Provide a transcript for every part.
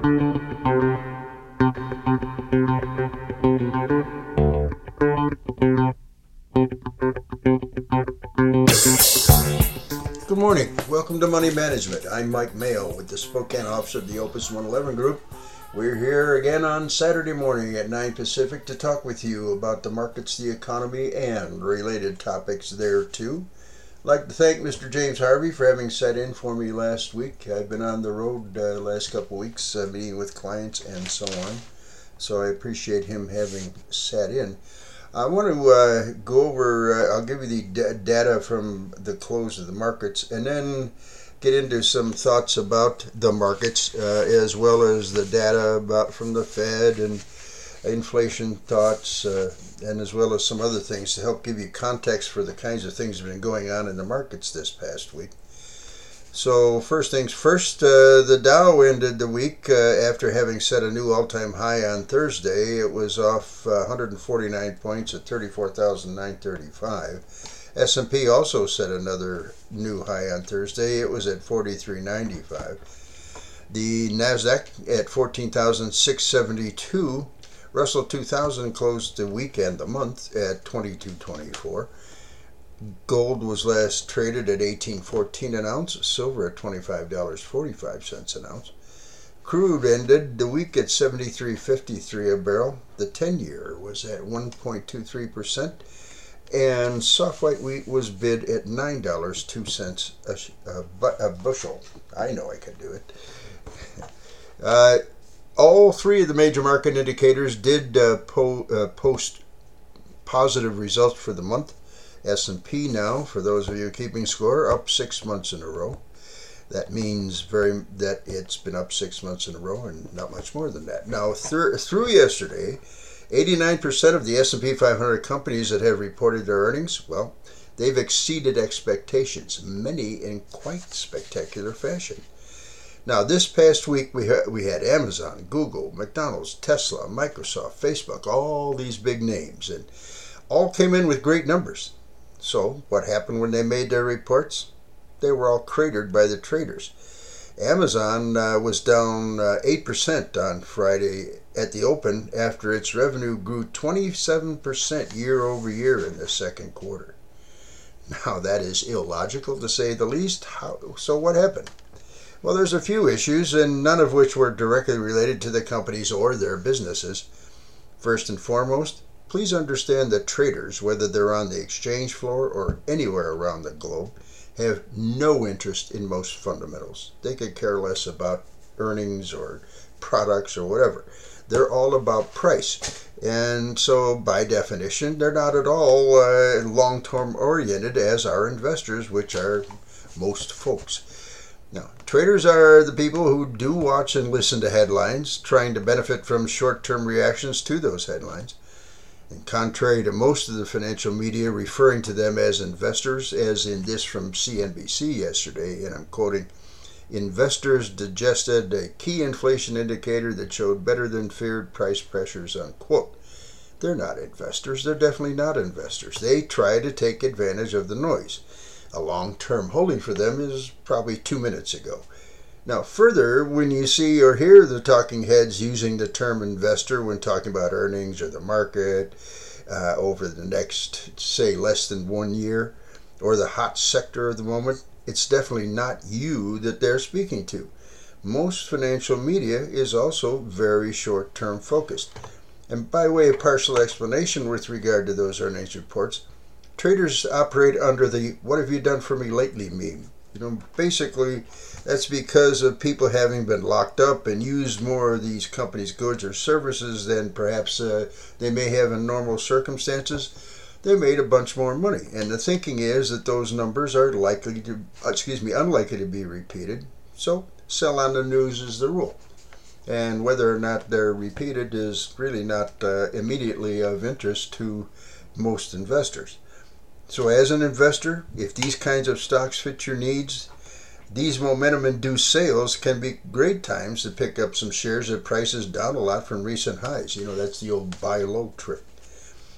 Good morning. Welcome to Money Management. I'm Mike Maehl with the Spokane office of the Opus 111 Group. We're here again on Saturday morning at 9 Pacific to talk with you about the markets, the economy, and related topics there too. Like to thank Mr. James Harvey for having sat in for me last week. I've been on the road uh, last couple weeks uh, meeting with clients and so on, so I appreciate him having sat in. I want to uh, go over, uh, I'll give you the data from the close of the markets and then get into some thoughts about the markets uh, as well as the data about from the Fed and inflation thoughts uh, and as well as some other things to help give you context for the kinds of things that have been going on in the markets this past week. So first things first, uh, the Dow ended the week uh, after having set a new all-time high on Thursday. It was off uh, 149 points at 34,935. S&P also set another new high on Thursday. It was at 43.95. The Nasdaq at 14,672. Russell 2000 closed the weekend, the month at 22.24. Gold was last traded at 18.14 an ounce, silver at $25.45 an ounce. Crude ended the week at 73.53 a barrel. The 10-year was at 1.23%, and soft white wheat was bid at $9.02 a, a, a bushel. I know I can do it. Uh, all three of the major market indicators did uh, po- uh, post positive results for the month. S&P now, for those of you keeping score, up six months in a row. That means very that it's been up six months in a row, and not much more than that. Now, through, through yesterday, 89% of the S&P 500 companies that have reported their earnings, well, they've exceeded expectations, many in quite spectacular fashion. Now, this past week we had, we had Amazon, Google, McDonald's, Tesla, Microsoft, Facebook, all these big names, and all came in with great numbers. So, what happened when they made their reports? They were all cratered by the traders. Amazon uh, was down uh, 8% on Friday at the open after its revenue grew 27% year over year in the second quarter. Now, that is illogical to say the least. How, so, what happened? Well, there's a few issues, and none of which were directly related to the companies or their businesses. First and foremost, Please understand that traders, whether they're on the exchange floor or anywhere around the globe, have no interest in most fundamentals. They could care less about earnings or products or whatever. They're all about price. And so, by definition, they're not at all uh, long term oriented as are investors, which are most folks. Now, traders are the people who do watch and listen to headlines, trying to benefit from short term reactions to those headlines. And contrary to most of the financial media referring to them as investors, as in this from CNBC yesterday, and I'm quoting, investors digested a key inflation indicator that showed better than feared price pressures, unquote. They're not investors. They're definitely not investors. They try to take advantage of the noise. A long term holding for them is probably two minutes ago. Now, further, when you see or hear the talking heads using the term investor when talking about earnings or the market uh, over the next, say, less than one year, or the hot sector of the moment, it's definitely not you that they're speaking to. Most financial media is also very short term focused. And by way of partial explanation with regard to those earnings reports, traders operate under the what have you done for me lately meme. You know, basically, that's because of people having been locked up and used more of these companies' goods or services than perhaps uh, they may have in normal circumstances. They made a bunch more money, and the thinking is that those numbers are likely to, excuse me, unlikely to be repeated. So, sell on the news is the rule, and whether or not they're repeated is really not uh, immediately of interest to most investors. So, as an investor, if these kinds of stocks fit your needs, these momentum induced sales can be great times to pick up some shares at prices down a lot from recent highs. You know, that's the old buy low trick.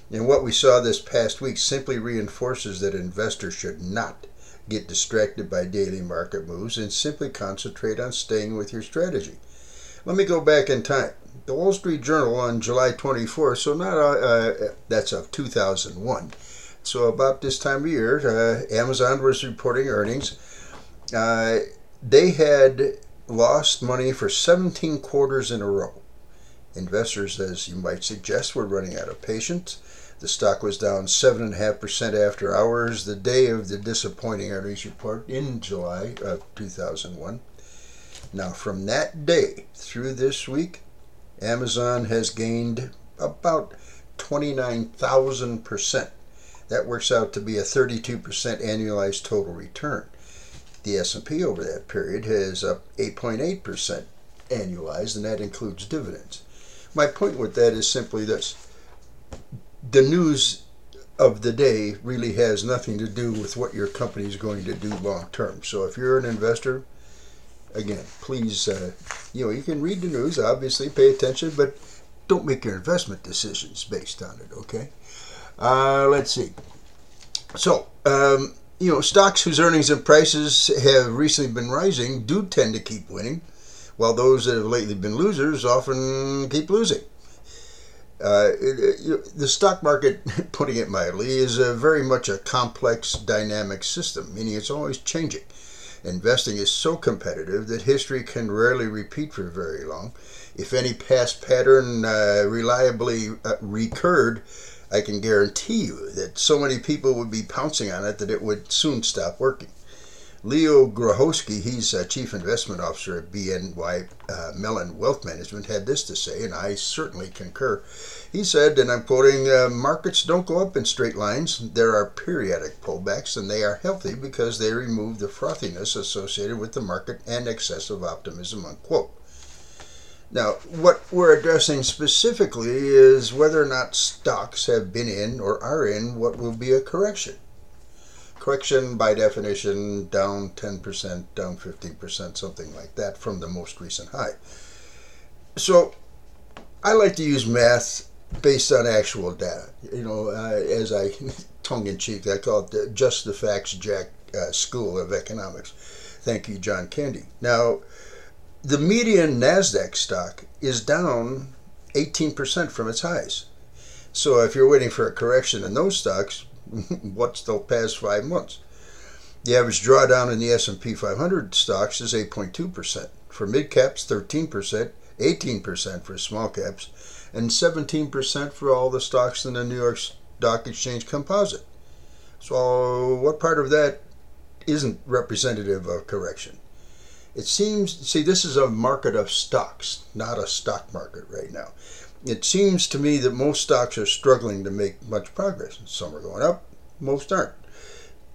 And what we saw this past week simply reinforces that investors should not get distracted by daily market moves and simply concentrate on staying with your strategy. Let me go back in time. The Wall Street Journal on July 24, so not uh, uh, that's of 2001. So about this time of year, uh, Amazon was reporting earnings. Uh, they had lost money for 17 quarters in a row. Investors, as you might suggest, were running out of patience. The stock was down 7.5% after hours the day of the disappointing earnings report in July of 2001. Now, from that day through this week, Amazon has gained about 29,000%. That works out to be a 32% annualized total return. The S&P over that period has up 8.8% annualized, and that includes dividends. My point with that is simply this. The news of the day really has nothing to do with what your company is going to do long term. So if you're an investor, again, please, uh, you know, you can read the news, obviously, pay attention, but don't make your investment decisions based on it, okay? Uh, let's see. So, um, you know, stocks whose earnings and prices have recently been rising do tend to keep winning, while those that have lately been losers often keep losing. Uh, it, it, the stock market, putting it mildly, is very much a complex, dynamic system, meaning it's always changing. Investing is so competitive that history can rarely repeat for very long. If any past pattern uh, reliably uh, recurred, I can guarantee you that so many people would be pouncing on it that it would soon stop working. Leo Grohowski, he's a chief investment officer at BNY uh, Mellon Wealth Management, had this to say, and I certainly concur. He said, and I'm quoting, uh, markets don't go up in straight lines. There are periodic pullbacks, and they are healthy because they remove the frothiness associated with the market and excessive optimism, unquote. Now, what we're addressing specifically is whether or not stocks have been in or are in what will be a correction. Correction, by definition, down 10%, down 15%, something like that from the most recent high. So, I like to use math based on actual data. You know, uh, as I, tongue in cheek, I call it the Just the Facts Jack uh, School of Economics. Thank you, John Candy. Now, the median NASDAQ stock is down 18% from its highs. So if you're waiting for a correction in those stocks, what's the past five months? The average drawdown in the S&P 500 stocks is 8.2%. For mid caps, 13%, 18% for small caps, and 17% for all the stocks in the New York Stock Exchange Composite. So, what part of that isn't representative of correction? It seems, see, this is a market of stocks, not a stock market right now it seems to me that most stocks are struggling to make much progress. Some are going up, most aren't.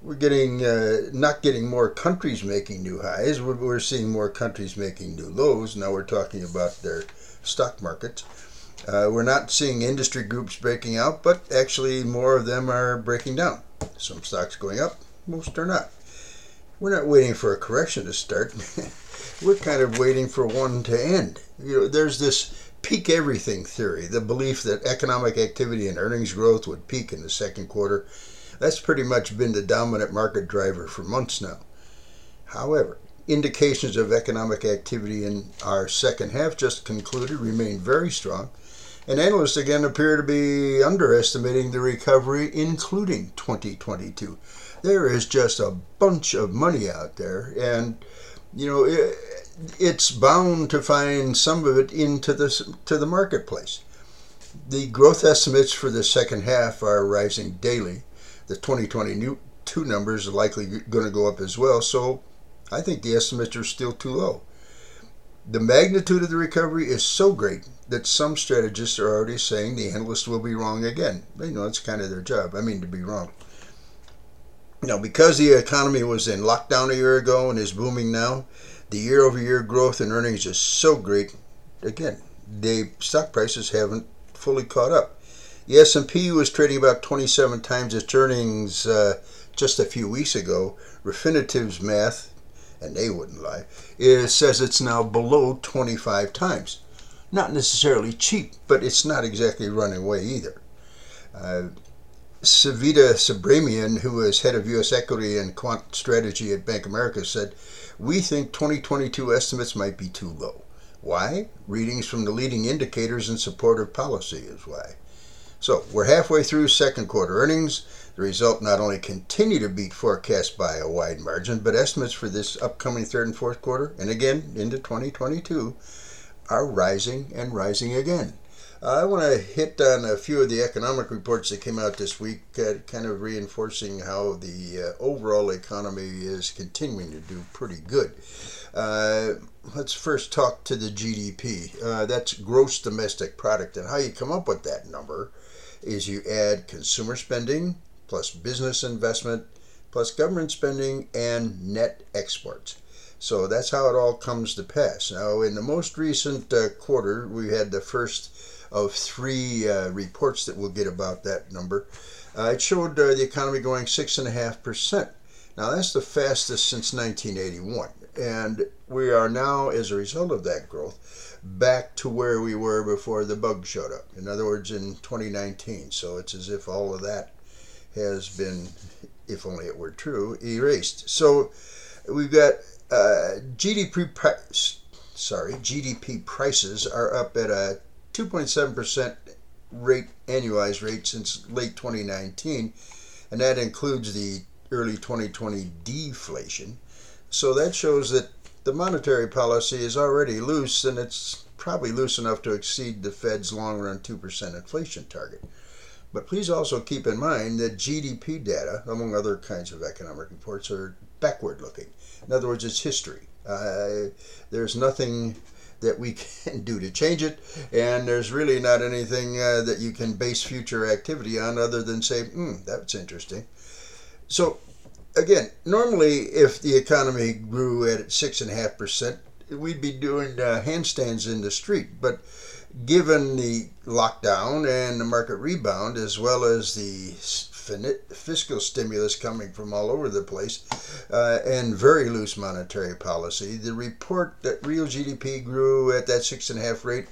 We're getting uh, not getting more countries making new highs. We're, seeing more countries making new lows. Now we're talking about their stock markets. Uh, we're not seeing industry groups breaking out, but actually more of them are breaking down. Some stocks going up, most are not. We're not waiting for a correction to start. we're kind of waiting for one to end. You know, there's this peak everything theory, the belief that economic activity and earnings growth would peak in the second quarter, that's pretty much been the dominant market driver for months now. However, indications of economic activity in our second half just concluded remain very strong, and analysts again appear to be underestimating the recovery, including 2022. There is just a bunch of money out there, and you know, it's bound to find some of it into the to the marketplace. The growth estimates for the second half are rising daily. The 2022 numbers are likely going to go up as well, so I think the estimates are still too low. The magnitude of the recovery is so great that some strategists are already saying the analysts will be wrong again. They know it's kind of their job. I mean, to be wrong. Now, because the economy was in lockdown a year ago and is booming now, the year over year growth in earnings is so great. Again, the stock prices haven't fully caught up. The S&P was trading about 27 times its earnings uh, just a few weeks ago. Refinitiv's math, and they wouldn't lie, it says it's now below 25 times. Not necessarily cheap, but it's not exactly running away either. Uh, Savita Subramanian, who is head of U.S. equity and quant strategy at Bank America, said we think 2022 estimates might be too low. Why? Readings from the leading indicators in support of policy is why. So we're halfway through second quarter earnings. The result not only continue to beat forecasts by a wide margin, but estimates for this upcoming third and fourth quarter, and again into 2022, are rising and rising again. I want to hit on a few of the economic reports that came out this week, uh, kind of reinforcing how the uh, overall economy is continuing to do pretty good. Uh, let's first talk to the GDP. Uh, that's gross domestic product, and how you come up with that number is you add consumer spending plus business investment plus government spending and net exports. So that's how it all comes to pass. Now, in the most recent uh, quarter, we had the first of three uh, reports that we'll get about that number. Uh, it showed uh, the economy going 6.5%. Now, that's the fastest since 1981. And we are now, as a result of that growth, back to where we were before the bug showed up. In other words, in 2019. So it's as if all of that has been, if only it were true, erased. So we've got uh, GDP, price, sorry, GDP prices are up at a 2.7% rate, annualized rate since late 2019, and that includes the early 2020 deflation. So that shows that the monetary policy is already loose and it's probably loose enough to exceed the Fed's long run 2% inflation target. But please also keep in mind that GDP data, among other kinds of economic reports, are backward looking. In other words, it's history. Uh, there's nothing that we can do to change it, and there's really not anything uh, that you can base future activity on other than say, hmm, that's interesting. So, again, normally if the economy grew at six and a half percent, we'd be doing uh, handstands in the street, but given the lockdown and the market rebound, as well as the fiscal stimulus coming from all over the place uh, and very loose monetary policy, the report that real GDP grew at that six and a half rate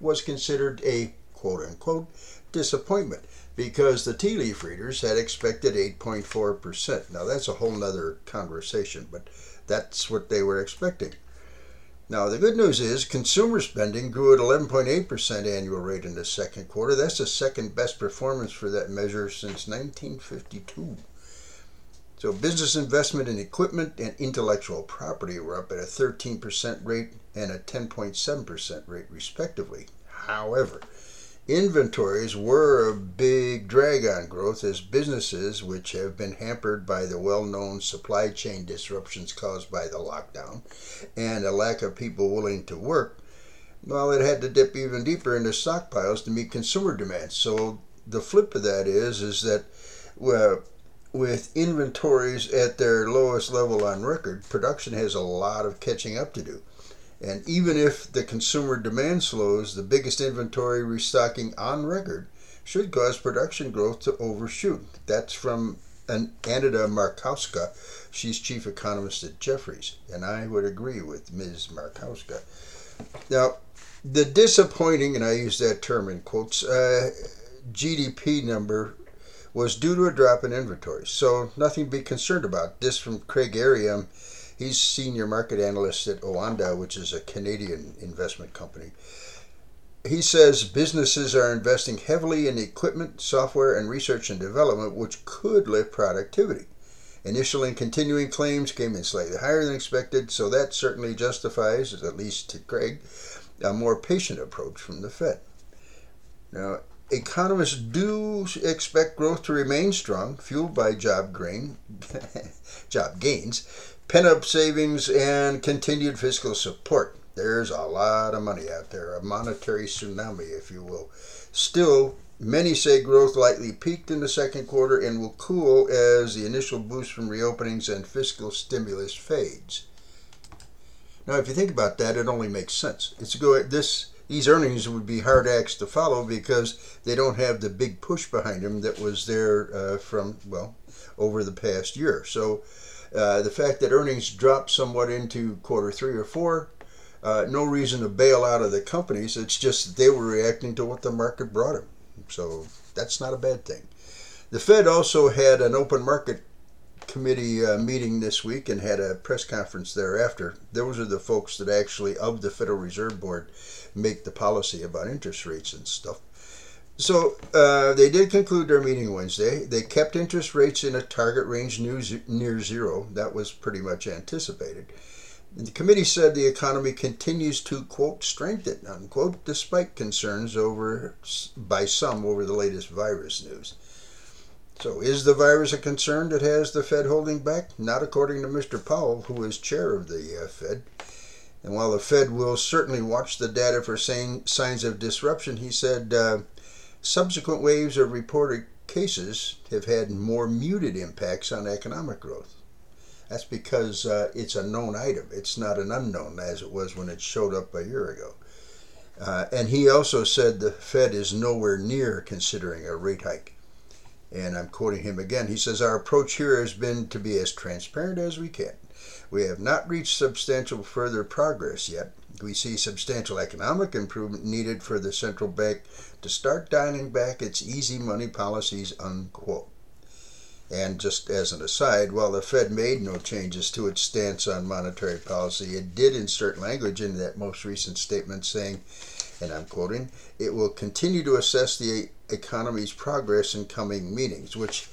was considered a quote unquote disappointment because the tea leaf readers had expected 8.4%. Now that's a whole nother conversation, but that's what they were expecting. Now, the good news is consumer spending grew at 11.8% annual rate in the second quarter. That's the second best performance for that measure since 1952. So, business investment in equipment and intellectual property were up at a 13% rate and a 10.7% rate, respectively. However, Inventories were a big drag on growth as businesses, which have been hampered by the well known supply chain disruptions caused by the lockdown and a lack of people willing to work, well, it had to dip even deeper into stockpiles to meet consumer demand. So the flip of that is, is that well, with inventories at their lowest level on record, production has a lot of catching up to do. And even if the consumer demand slows, the biggest inventory restocking on record should cause production growth to overshoot. That's from an Anita Markowska. She's chief economist at Jefferies, and I would agree with Ms. Markowska. Now, the disappointing, and I use that term in quotes, uh, GDP number was due to a drop in inventory. So nothing to be concerned about. This from Craig Erlam He's senior market analyst at Oanda, which is a Canadian investment company. He says businesses are investing heavily in equipment, software, and research and development, which could lift productivity. Initial and continuing claims came in slightly higher than expected, so that certainly justifies, at least to Craig, a more patient approach from the Fed. Now, economists do expect growth to remain strong, fueled by job gain, job gains, pent up savings, and continued fiscal support. There's a lot of money out there, a monetary tsunami, if you will. Still, many say growth likely peaked in the second quarter and will cool as the initial boost from reopenings and fiscal stimulus fades. Now, if you think about that, it only makes sense. It's go this these earnings would be hard acts to follow because they don't have the big push behind them that was there uh, from well over the past year. So uh, the fact that earnings dropped somewhat into quarter three or four, uh, no reason to bail out of the companies. It's just they were reacting to what the market brought them. So that's not a bad thing. The Fed also had an open market committee uh, meeting this week and had a press conference thereafter. Those are the folks that actually, of the Federal Reserve Board, make the policy about interest rates and stuff. So uh, they did conclude their meeting Wednesday. They kept interest rates in a target range near zero. That was pretty much anticipated. The committee said the economy continues to, quote, strengthen, unquote, despite concerns over by some over the latest virus news. So, is the virus a concern that has the Fed holding back? Not according to Mr. Powell, who is chair of the uh, Fed. And while the Fed will certainly watch the data for signs of disruption, he said uh, subsequent waves of reported cases have had more muted impacts on economic growth. That's because uh, it's a known item. It's not an unknown as it was when it showed up a year ago. Uh, and he also said the Fed is nowhere near considering a rate hike. And I'm quoting him again. He says, Our approach here has been to be as transparent as we can. We have not reached substantial further progress yet. We see substantial economic improvement needed for the central bank to start dialing back its easy money policies, unquote. And just as an aside, while the Fed made no changes to its stance on monetary policy, it did insert language in that most recent statement saying, and I'm quoting, it will continue to assess the economy's progress in coming meetings, which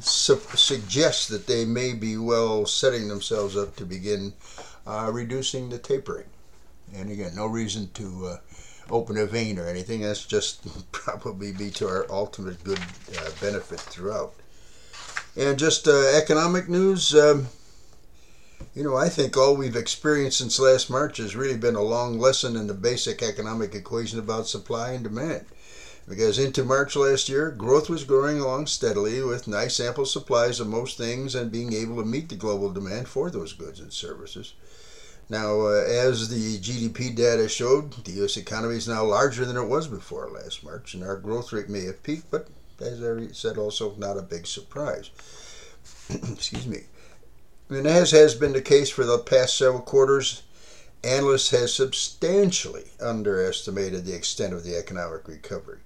su- suggests that they may be well setting themselves up to begin uh, reducing the tapering. And again, no reason to uh, open a vein or anything. That's just probably be to our ultimate good uh, benefit throughout. And just uh, economic news. Um, you know, I think all we've experienced since last March has really been a long lesson in the basic economic equation about supply and demand. Because into March last year, growth was growing along steadily with nice ample supplies of most things and being able to meet the global demand for those goods and services. Now, uh, as the GDP data showed, the U.S. economy is now larger than it was before last March, and our growth rate may have peaked, but as I said, also not a big surprise. Excuse me. And as has been the case for the past several quarters, analysts have substantially underestimated the extent of the economic recovery.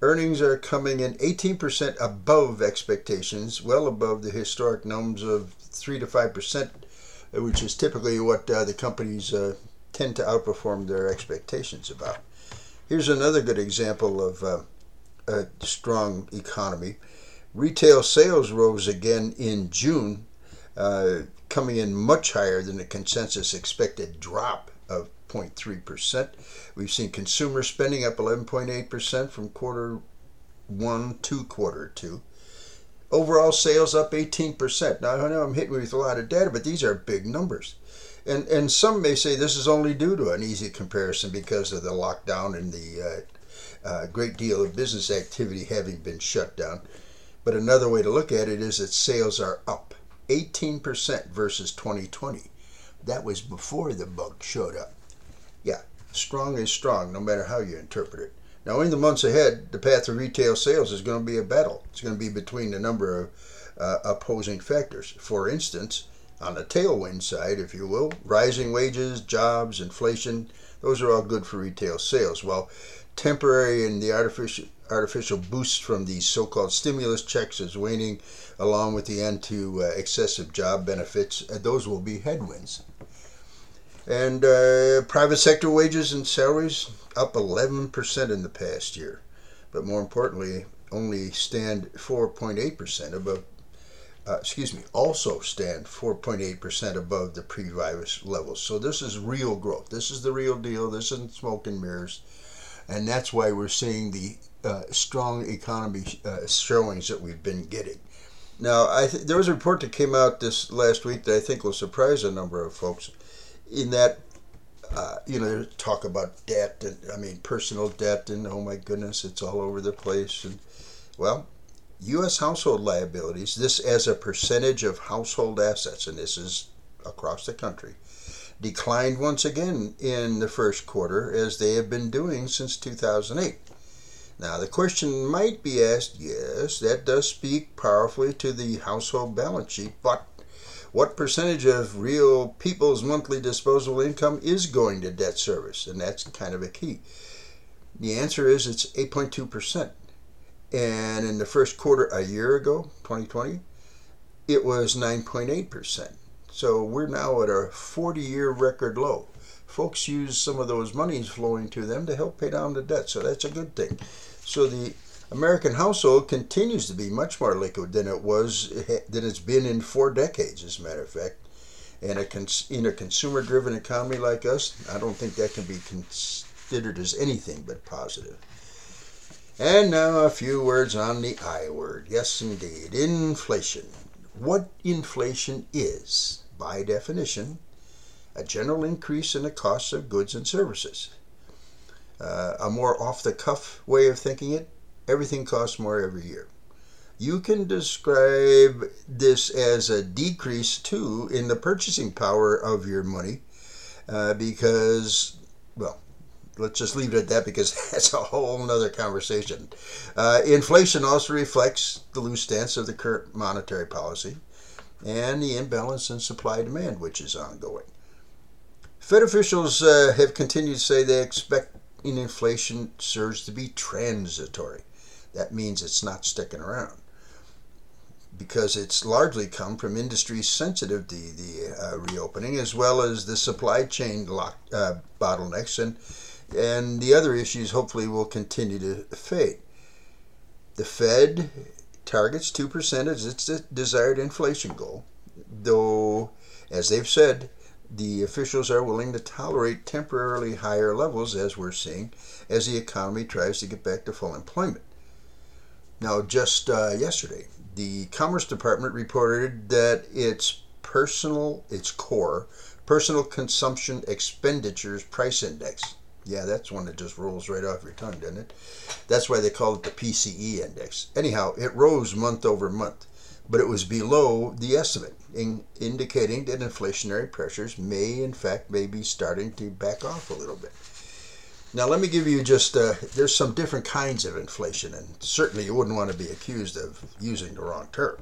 Earnings are coming in 18% above expectations, well above the historic norms of 3 to 5%, which is typically what uh, the companies uh, tend to outperform their expectations about. Here's another good example of uh, a strong economy. Retail sales rose again in June, uh, coming in much higher than the consensus expected drop of 0.3%. We've seen consumer spending up 11.8% from quarter one to quarter two. Overall sales up 18%. Now, I know I'm hitting with a lot of data, but these are big numbers. And, and some may say this is only due to an easy comparison because of the lockdown and the uh, a great deal of business activity having been shut down. But another way to look at it is that sales are up 18% versus 2020. That was before the bug showed up. Yeah, strong is strong, no matter how you interpret it. Now, in the months ahead, the path of retail sales is going to be a battle. It's going to be between a number of uh, opposing factors. For instance, on the tailwind side, if you will, rising wages, jobs, inflation, those are all good for retail sales. While temporary and the artificial artificial boost from these so-called stimulus checks is waning along with the end to uh, excessive job benefits uh, those will be headwinds and uh, private sector wages and salaries up 11% in the past year but more importantly only stand 4.8% above uh, excuse me, also stand 4.8% above the pre-virus levels. So this is real growth. This is the real deal. This isn't smoke and mirrors and that's why we're seeing the uh, strong economy uh, showings that we've been getting. Now, th- there was a report that came out this last week that I think will surprise a number of folks, in that uh, you know talk about debt and I mean personal debt and oh my goodness, it's all over the place and well. U.S. household liabilities, this as a percentage of household assets, and this is across the country, declined once again in the first quarter, as they have been doing since 2008. Now, the question might be asked yes, that does speak powerfully to the household balance sheet, but what percentage of real people's monthly disposable income is going to debt service? And that's kind of a key. The answer is it's 8.2%. And in the first quarter a year ago, 2020, it was 9.8%. So we're now at a 40 year record low. Folks use some of those monies flowing to them to help pay down the debt, so that's a good thing. So the American household continues to be much more liquid than it was than it's been in four decades, as a matter of fact. A cons- in a consumer-driven economy like us, I don't think that can be considered as anything but positive. And now a few words on the I word. Yes, indeed, inflation. What inflation is, by definition, a general increase in the cost of goods and services. Uh, a more off the cuff way of thinking it everything costs more every year. You can describe this as a decrease too in the purchasing power of your money uh, because, well, let's just leave it at that because that's a whole nother conversation. Uh, inflation also reflects the loose stance of the current monetary policy and the imbalance in supply demand, which is ongoing. Fed officials uh, have continued to say they expect an inflation surge to be transitory that means it's not sticking around because it's largely come from industries sensitive to the uh, reopening as well as the supply chain lock, uh, bottlenecks and and the other issues hopefully will continue to fade. The Fed targets 2% as its desired inflation goal, though, as they've said, the officials are willing to tolerate temporarily higher levels, as we're seeing, as the economy tries to get back to full employment. Now, just uh, yesterday, the Commerce Department reported that its personal, its core, personal consumption expenditures price index. Yeah, that's one that just rolls right off your tongue, doesn't it? That's why they call it the PCE index. Anyhow, it rose month over month, but it was below the estimate, in, indicating that inflationary pressures may, in fact, may be starting to back off a little bit. Now, let me give you just, uh, there's some different kinds of inflation, and certainly you wouldn't want to be accused of using the wrong term.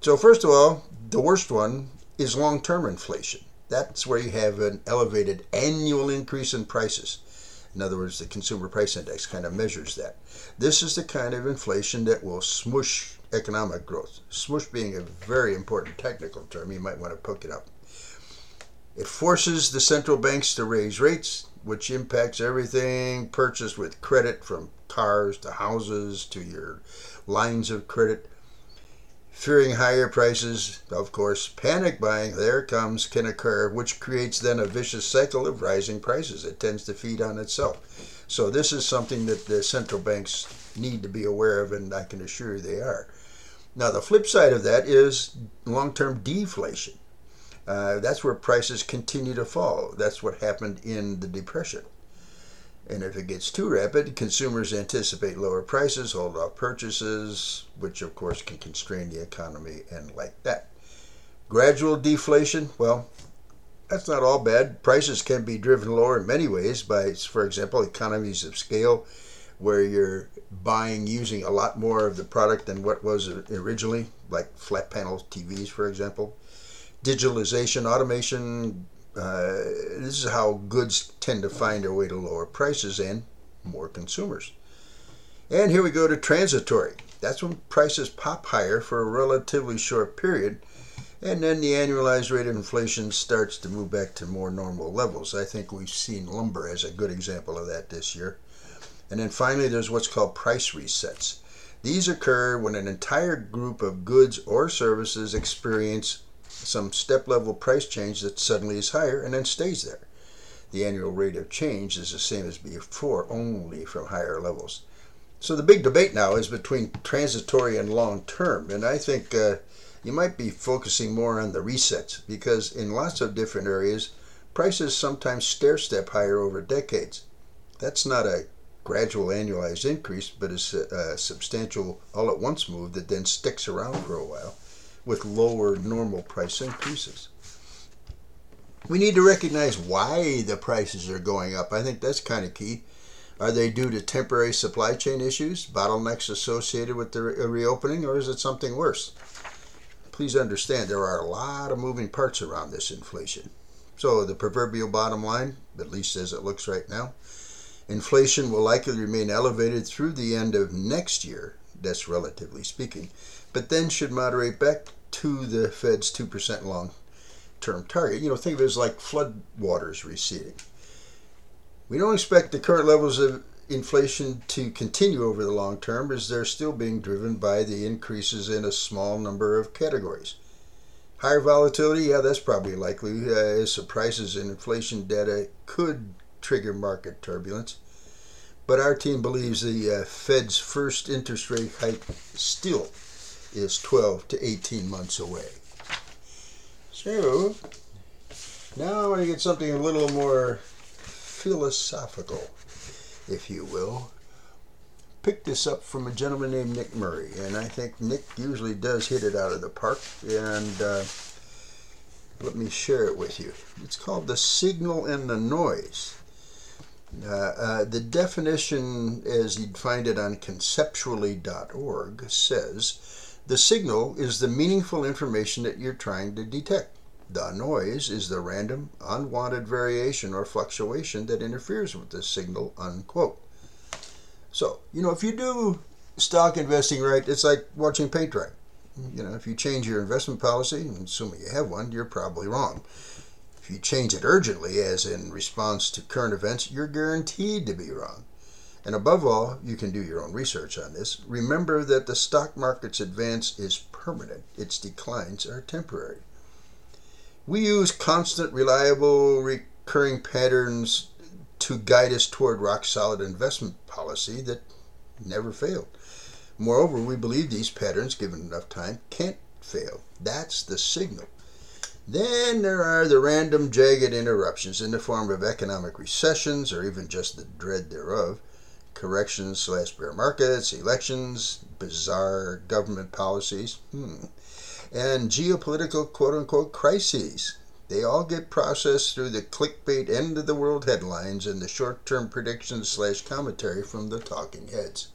So, first of all, the worst one is long term inflation. That's where you have an elevated annual increase in prices. In other words, the consumer price index kind of measures that. This is the kind of inflation that will smush economic growth. Smush being a very important technical term, you might want to poke it up. It forces the central banks to raise rates, which impacts everything purchased with credit from cars to houses to your lines of credit. Fearing higher prices, of course, panic buying, there comes, can occur, which creates then a vicious cycle of rising prices. It tends to feed on itself. So, this is something that the central banks need to be aware of, and I can assure you they are. Now, the flip side of that is long term deflation. Uh, that's where prices continue to fall. That's what happened in the Depression. And if it gets too rapid, consumers anticipate lower prices, hold off purchases, which of course can constrain the economy and like that. Gradual deflation, well, that's not all bad. Prices can be driven lower in many ways by, for example, economies of scale, where you're buying using a lot more of the product than what was originally, like flat panel TVs, for example digitalization, automation. Uh, this is how goods tend to find their way to lower prices and more consumers. And here we go to transitory. That's when prices pop higher for a relatively short period, and then the annualized rate of inflation starts to move back to more normal levels. I think we've seen lumber as a good example of that this year. And then finally, there's what's called price resets. These occur when an entire group of goods or services experience some step level price change that suddenly is higher and then stays there. The annual rate of change is the same as before, only from higher levels. So the big debate now is between transitory and long term, and I think uh, you might be focusing more on the resets because in lots of different areas, prices sometimes stair step higher over decades. That's not a gradual annualized increase, but a, a substantial all at once move that then sticks around for a while with lower normal price increases. We need to recognize why the prices are going up. I think that's kind of key. Are they due to temporary supply chain issues, bottlenecks associated with the re- reopening, or is it something worse? Please understand there are a lot of moving parts around this inflation. So, the proverbial bottom line, at least as it looks right now, inflation will likely remain elevated through the end of next year, that's relatively speaking, but then should moderate back to the Fed's 2% long term target. You know, think of it as like flood waters receding. We don't expect the current levels of inflation to continue over the long term as they're still being driven by the increases in a small number of categories. Higher volatility, yeah, that's probably likely, uh, as surprises in inflation data could trigger market turbulence. But our team believes the uh, Fed's first interest rate hike still is 12 to 18 months away. So, now I want to get something a little more philosophical, if you will. Picked this up from a gentleman named Nick Murray, and I think Nick usually does hit it out of the park. And uh, let me share it with you. It's called The Signal and the Noise. Uh, uh, the definition, as you'd find it on conceptually.org, says the signal is the meaningful information that you're trying to detect. The noise is the random, unwanted variation or fluctuation that interferes with the signal, unquote. So, you know, if you do stock investing right, it's like watching paint dry. You know, if you change your investment policy, assuming you have one, you're probably wrong. If you change it urgently, as in response to current events, you're guaranteed to be wrong. And above all, you can do your own research on this. Remember that the stock market's advance is permanent, its declines are temporary. We use constant, reliable, recurring patterns to guide us toward rock solid investment policy that never failed. Moreover, we believe these patterns, given enough time, can't fail. That's the signal. Then there are the random, jagged interruptions in the form of economic recessions or even just the dread thereof, corrections slash bear markets, elections, bizarre government policies, hmm. and geopolitical quote unquote crises. They all get processed through the clickbait end of the world headlines and the short term predictions slash commentary from the talking heads.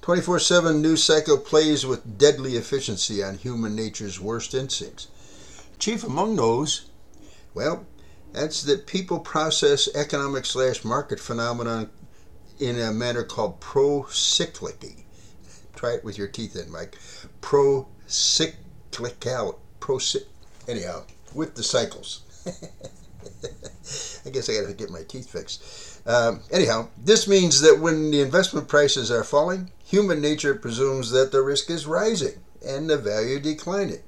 24 7 news cycle plays with deadly efficiency on human nature's worst instincts. Chief among those, well, that's that people process economic slash market phenomenon in a manner called pro-cyclicity. Try it with your teeth in, Mike. Pro-cyclical. Pro anyhow, with the cycles. I guess I got to get my teeth fixed. Um, anyhow, this means that when the investment prices are falling, human nature presumes that the risk is rising and the value declining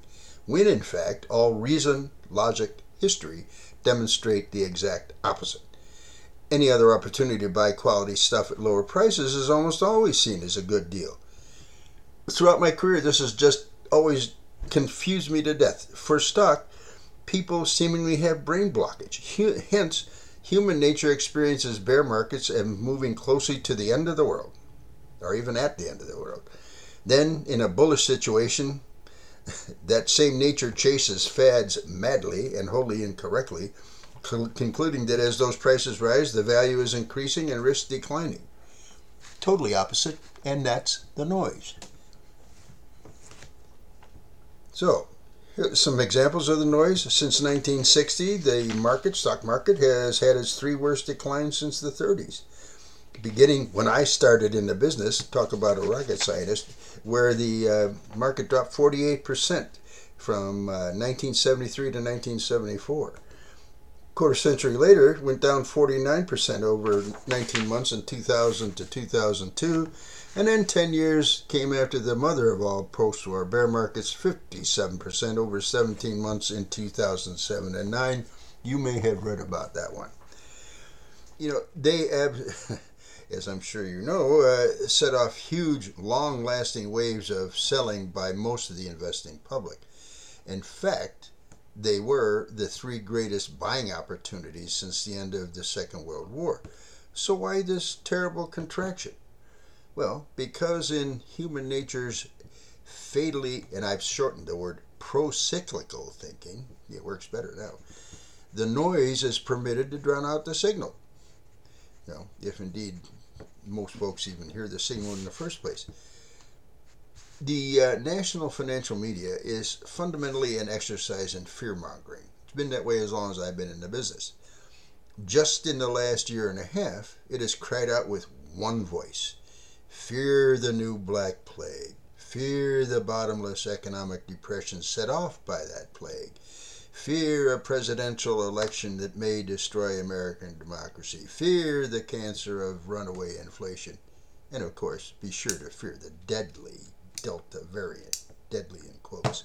when in fact all reason, logic, history demonstrate the exact opposite. Any other opportunity to buy quality stuff at lower prices is almost always seen as a good deal. Throughout my career, this has just always confused me to death. For stock, people seemingly have brain blockage. Hence, human nature experiences bear markets and moving closely to the end of the world, or even at the end of the world. Then, in a bullish situation, that same nature chases fads madly and wholly incorrectly, concluding that as those prices rise, the value is increasing and risk declining. Totally opposite, and that's the noise. So, some examples of the noise. Since 1960, the market, stock market, has had its three worst declines since the 30s beginning when I started in the business, talk about a rocket scientist, where the uh, market dropped 48% from uh, 1973 to 1974. Quarter century later, went down 49% over 19 months in 2000 to 2002. And then 10 years came after the mother of all post war bear markets, 57% over 17 months in 2007 and 9. You may have read about that one. You know, they. Ab- as I'm sure you know, uh, set off huge, long lasting waves of selling by most of the investing public. In fact, they were the three greatest buying opportunities since the end of the Second World War. So, why this terrible contraction? Well, because in human nature's fatally, and I've shortened the word pro cyclical thinking, it works better now, the noise is permitted to drown out the signal. You know, if indeed most folks even hear the signal in the first place. The uh, national financial media is fundamentally an exercise in fear mongering. It's been that way as long as I've been in the business. Just in the last year and a half, it has cried out with one voice Fear the new black plague. Fear the bottomless economic depression set off by that plague. Fear a presidential election that may destroy American democracy. Fear the cancer of runaway inflation. And of course, be sure to fear the deadly Delta variant. Deadly in quotes.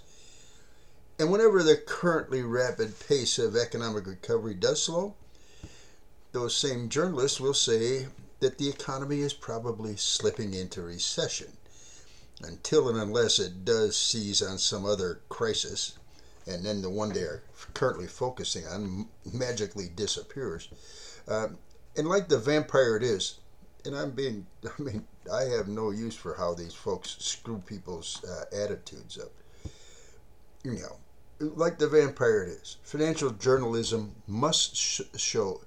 And whenever the currently rapid pace of economic recovery does slow, those same journalists will say that the economy is probably slipping into recession. Until and unless it does seize on some other crisis, and then the one they're currently focusing on magically disappears. Uh, and like the vampire it is, and I'm being, I mean, I have no use for how these folks screw people's uh, attitudes up. You know, like the vampire it is, financial journalism must sh- show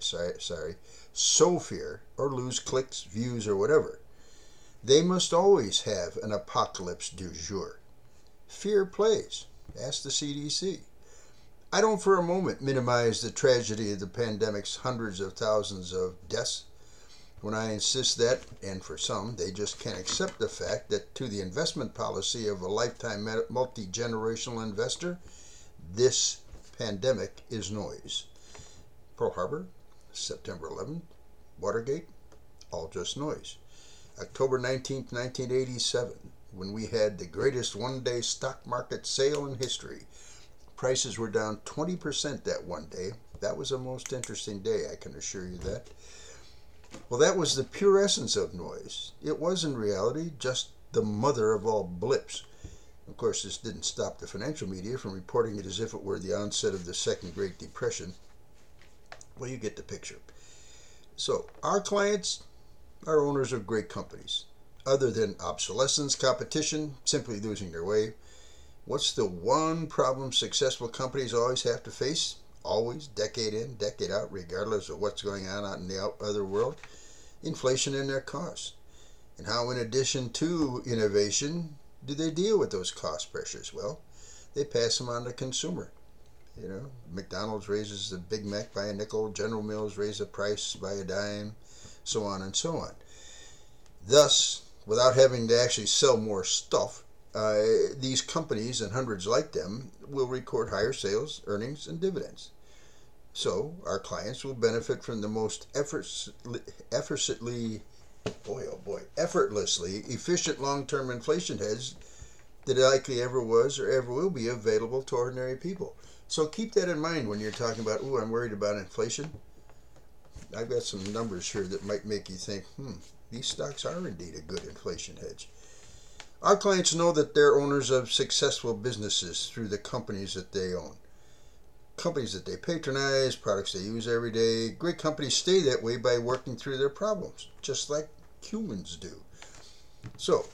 sorry, sorry, sow fear or lose clicks, views, or whatever. They must always have an apocalypse du jour. Fear plays. Ask the CDC. I don't for a moment minimize the tragedy of the pandemic's hundreds of thousands of deaths when I insist that, and for some, they just can't accept the fact that to the investment policy of a lifetime multi generational investor, this pandemic is noise. Pearl Harbor, September 11th, Watergate, all just noise. October 19, 1987, when we had the greatest one day stock market sale in history. Prices were down 20% that one day. That was a most interesting day, I can assure you that. Well, that was the pure essence of noise. It was, in reality, just the mother of all blips. Of course, this didn't stop the financial media from reporting it as if it were the onset of the Second Great Depression. Well, you get the picture. So, our clients are owners of great companies. Other than obsolescence, competition, simply losing their way, what's the one problem successful companies always have to face? Always, decade in, decade out, regardless of what's going on out in the other world? Inflation in their costs. And how, in addition to innovation, do they deal with those cost pressures? Well, they pass them on to the consumer. You know, McDonald's raises the Big Mac by a nickel, General Mills raises the price by a dime, so on and so on. Thus, without having to actually sell more stuff, uh, these companies and hundreds like them will record higher sales, earnings, and dividends. So, our clients will benefit from the most effortlessly, effortlessly boy, oh boy, effortlessly efficient long term inflation hedge that likely ever was or ever will be available to ordinary people. So keep that in mind when you're talking about, oh, I'm worried about inflation. I've got some numbers here that might make you think, hmm, these stocks are indeed a good inflation hedge. Our clients know that they're owners of successful businesses through the companies that they own. Companies that they patronize, products they use every day. Great companies stay that way by working through their problems, just like humans do. So,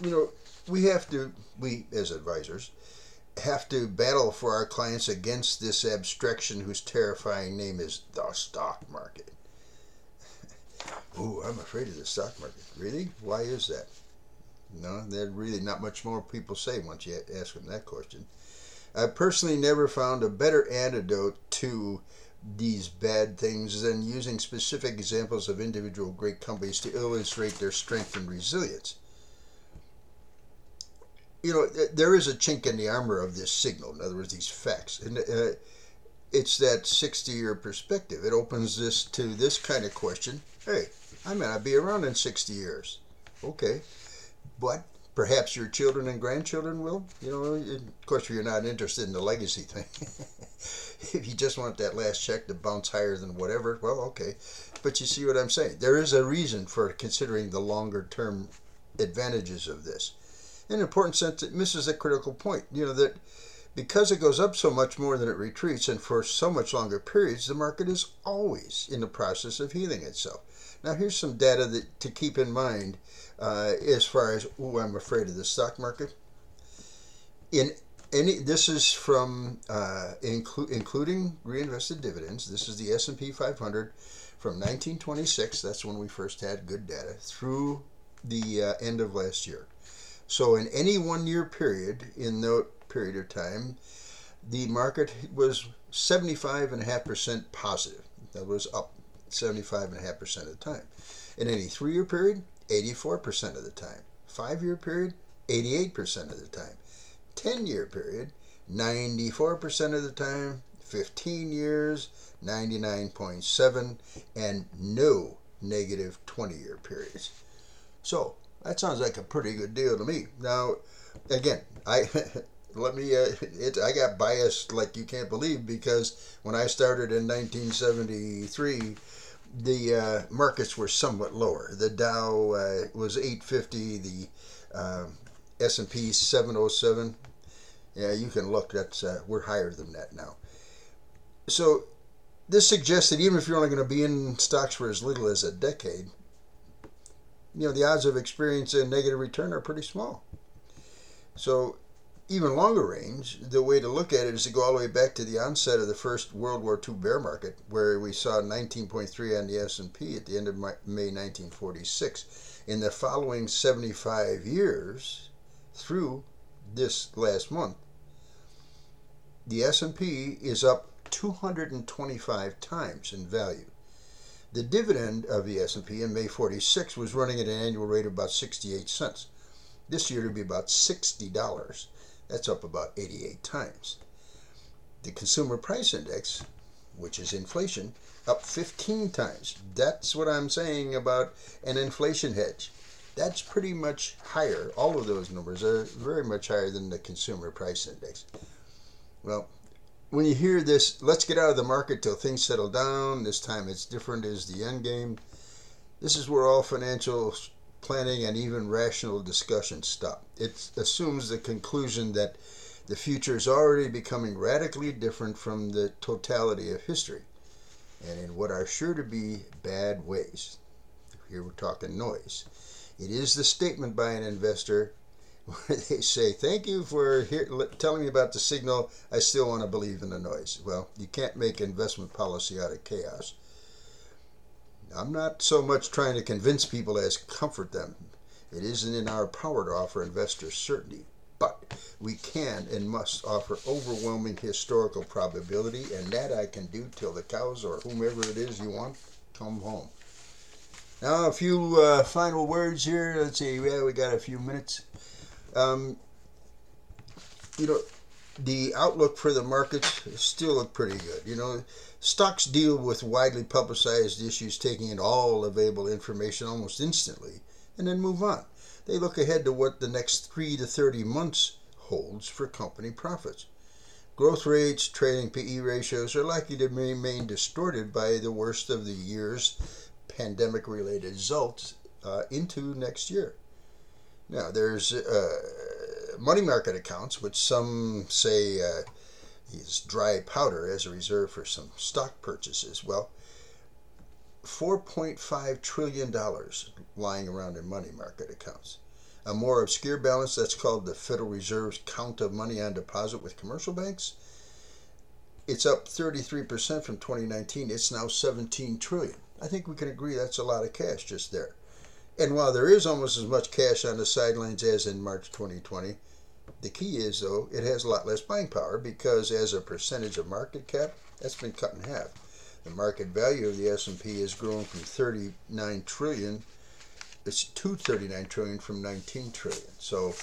you know, we have to, we as advisors, have to battle for our clients against this abstraction whose terrifying name is the stock market. Ooh, I'm afraid of the stock market. Really? Why is that? No, there's really not much more people say once you ask them that question. I personally never found a better antidote to these bad things than using specific examples of individual great companies to illustrate their strength and resilience you know, there is a chink in the armor of this signal. In other words, these facts, and uh, it's that sixty-year perspective. It opens this to this kind of question. Hey, I may not be around in sixty years. Okay, but perhaps your children and grandchildren will. You know, of course, if you're not interested in the legacy thing. if you just want that last check to bounce higher than whatever, well, okay. But you see what I'm saying? There is a reason for considering the longer term advantages of this in an important sense, it misses a critical point. You know, that because it goes up so much more than it retreats and for so much longer periods, the market is always in the process of healing itself. Now, here's some data that, to keep in mind uh, as far as, oh, I'm afraid of the stock market. In any, this is from uh, inclu- including reinvested dividends. This is the S&P 500 from 1926. That's when we first had good data through the uh, end of last year. So in any one year period, in that period of time, the market was 75.5% positive. That was up 75.5% of the time. In any three year period, 84% of the time. Five year period, 88% of the time. 10 year period, 94% of the time. 15 years, 99.7, and no negative 20 year periods. So that sounds like a pretty good deal to me. Now, again, I let me. Uh, it, I got biased like you can't believe because when I started in 1973, the uh, markets were somewhat lower. The Dow uh, was 850. The uh, S&P 707. Yeah, you can look. That's uh, we're higher than that now. So this suggests that even if you're only going to be in stocks for as little as a decade, you know the odds of experiencing a negative return are pretty small. So even longer range, the way to look at it is to go all the way back to the onset of the first World War II bear market, where we saw 19.3 on the S&P at the end of May 1946. In the following 75 years, through this last month, the S&P is up 225 times in value. The dividend of the S&P in May 46 was running at an annual rate of about 68 cents. This year it'll be about $60. That's up about 88 times. The consumer price index, which is inflation, up 15 times. That's what I'm saying about an inflation hedge. That's pretty much higher. All of those numbers are very much higher than the consumer price index. Well, when you hear this, let's get out of the market till things settle down. This time it's different is the end game. This is where all financial planning and even rational discussion stop. It assumes the conclusion that the future is already becoming radically different from the totality of history, and in what are sure to be bad ways. Here we're talking noise. It is the statement by an investor where they say, Thank you for hear, telling me about the signal. I still want to believe in the noise. Well, you can't make investment policy out of chaos. I'm not so much trying to convince people as comfort them. It isn't in our power to offer investors certainty, but we can and must offer overwhelming historical probability, and that I can do till the cows or whomever it is you want come home. Now, a few uh, final words here. Let's see, yeah, we got a few minutes. Um, you know, the outlook for the markets still look pretty good. You know, stocks deal with widely publicized issues, taking in all available information almost instantly, and then move on. They look ahead to what the next three to 30 months holds for company profits. Growth rates, trading PE ratios are likely to remain distorted by the worst of the year's pandemic related results uh, into next year. Now, there's uh, money market accounts, which some say uh, is dry powder as a reserve for some stock purchases. Well, $4.5 trillion lying around in money market accounts. A more obscure balance that's called the Federal Reserve's count of money on deposit with commercial banks. It's up 33% from 2019. It's now 17 trillion. I think we can agree that's a lot of cash just there. And while there is almost as much cash on the sidelines as in March 2020, the key is, though, it has a lot less buying power because as a percentage of market cap, that's been cut in half. The market value of the S&P has grown from 39 trillion, it's to 39 trillion from 19 trillion. So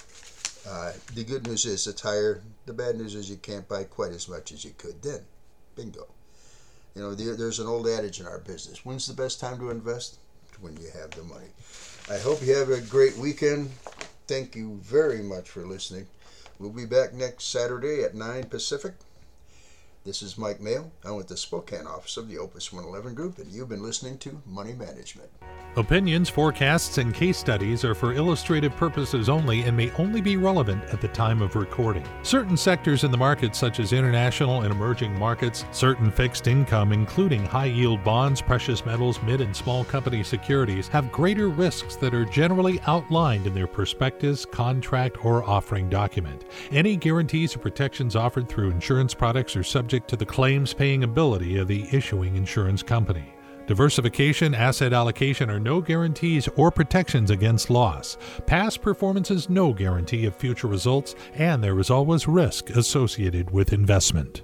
uh, the good news is it's higher. The bad news is you can't buy quite as much as you could then. Bingo. You know, there's an old adage in our business. When's the best time to invest? When you have the money. I hope you have a great weekend. Thank you very much for listening. We'll be back next Saturday at 9 Pacific. This is Mike Maehl. I'm with the Spokane office of the Opus 111 Group, and you've been listening to Money Management. Opinions, forecasts, and case studies are for illustrative purposes only and may only be relevant at the time of recording. Certain sectors in the market, such as international and emerging markets, certain fixed income, including high yield bonds, precious metals, mid and small company securities, have greater risks that are generally outlined in their prospectus, contract, or offering document. Any guarantees or protections offered through insurance products are subject subject to the claims paying ability of the issuing insurance company. Diversification, asset allocation are no guarantees or protections against loss. Past performance is no guarantee of future results, and there is always risk associated with investment.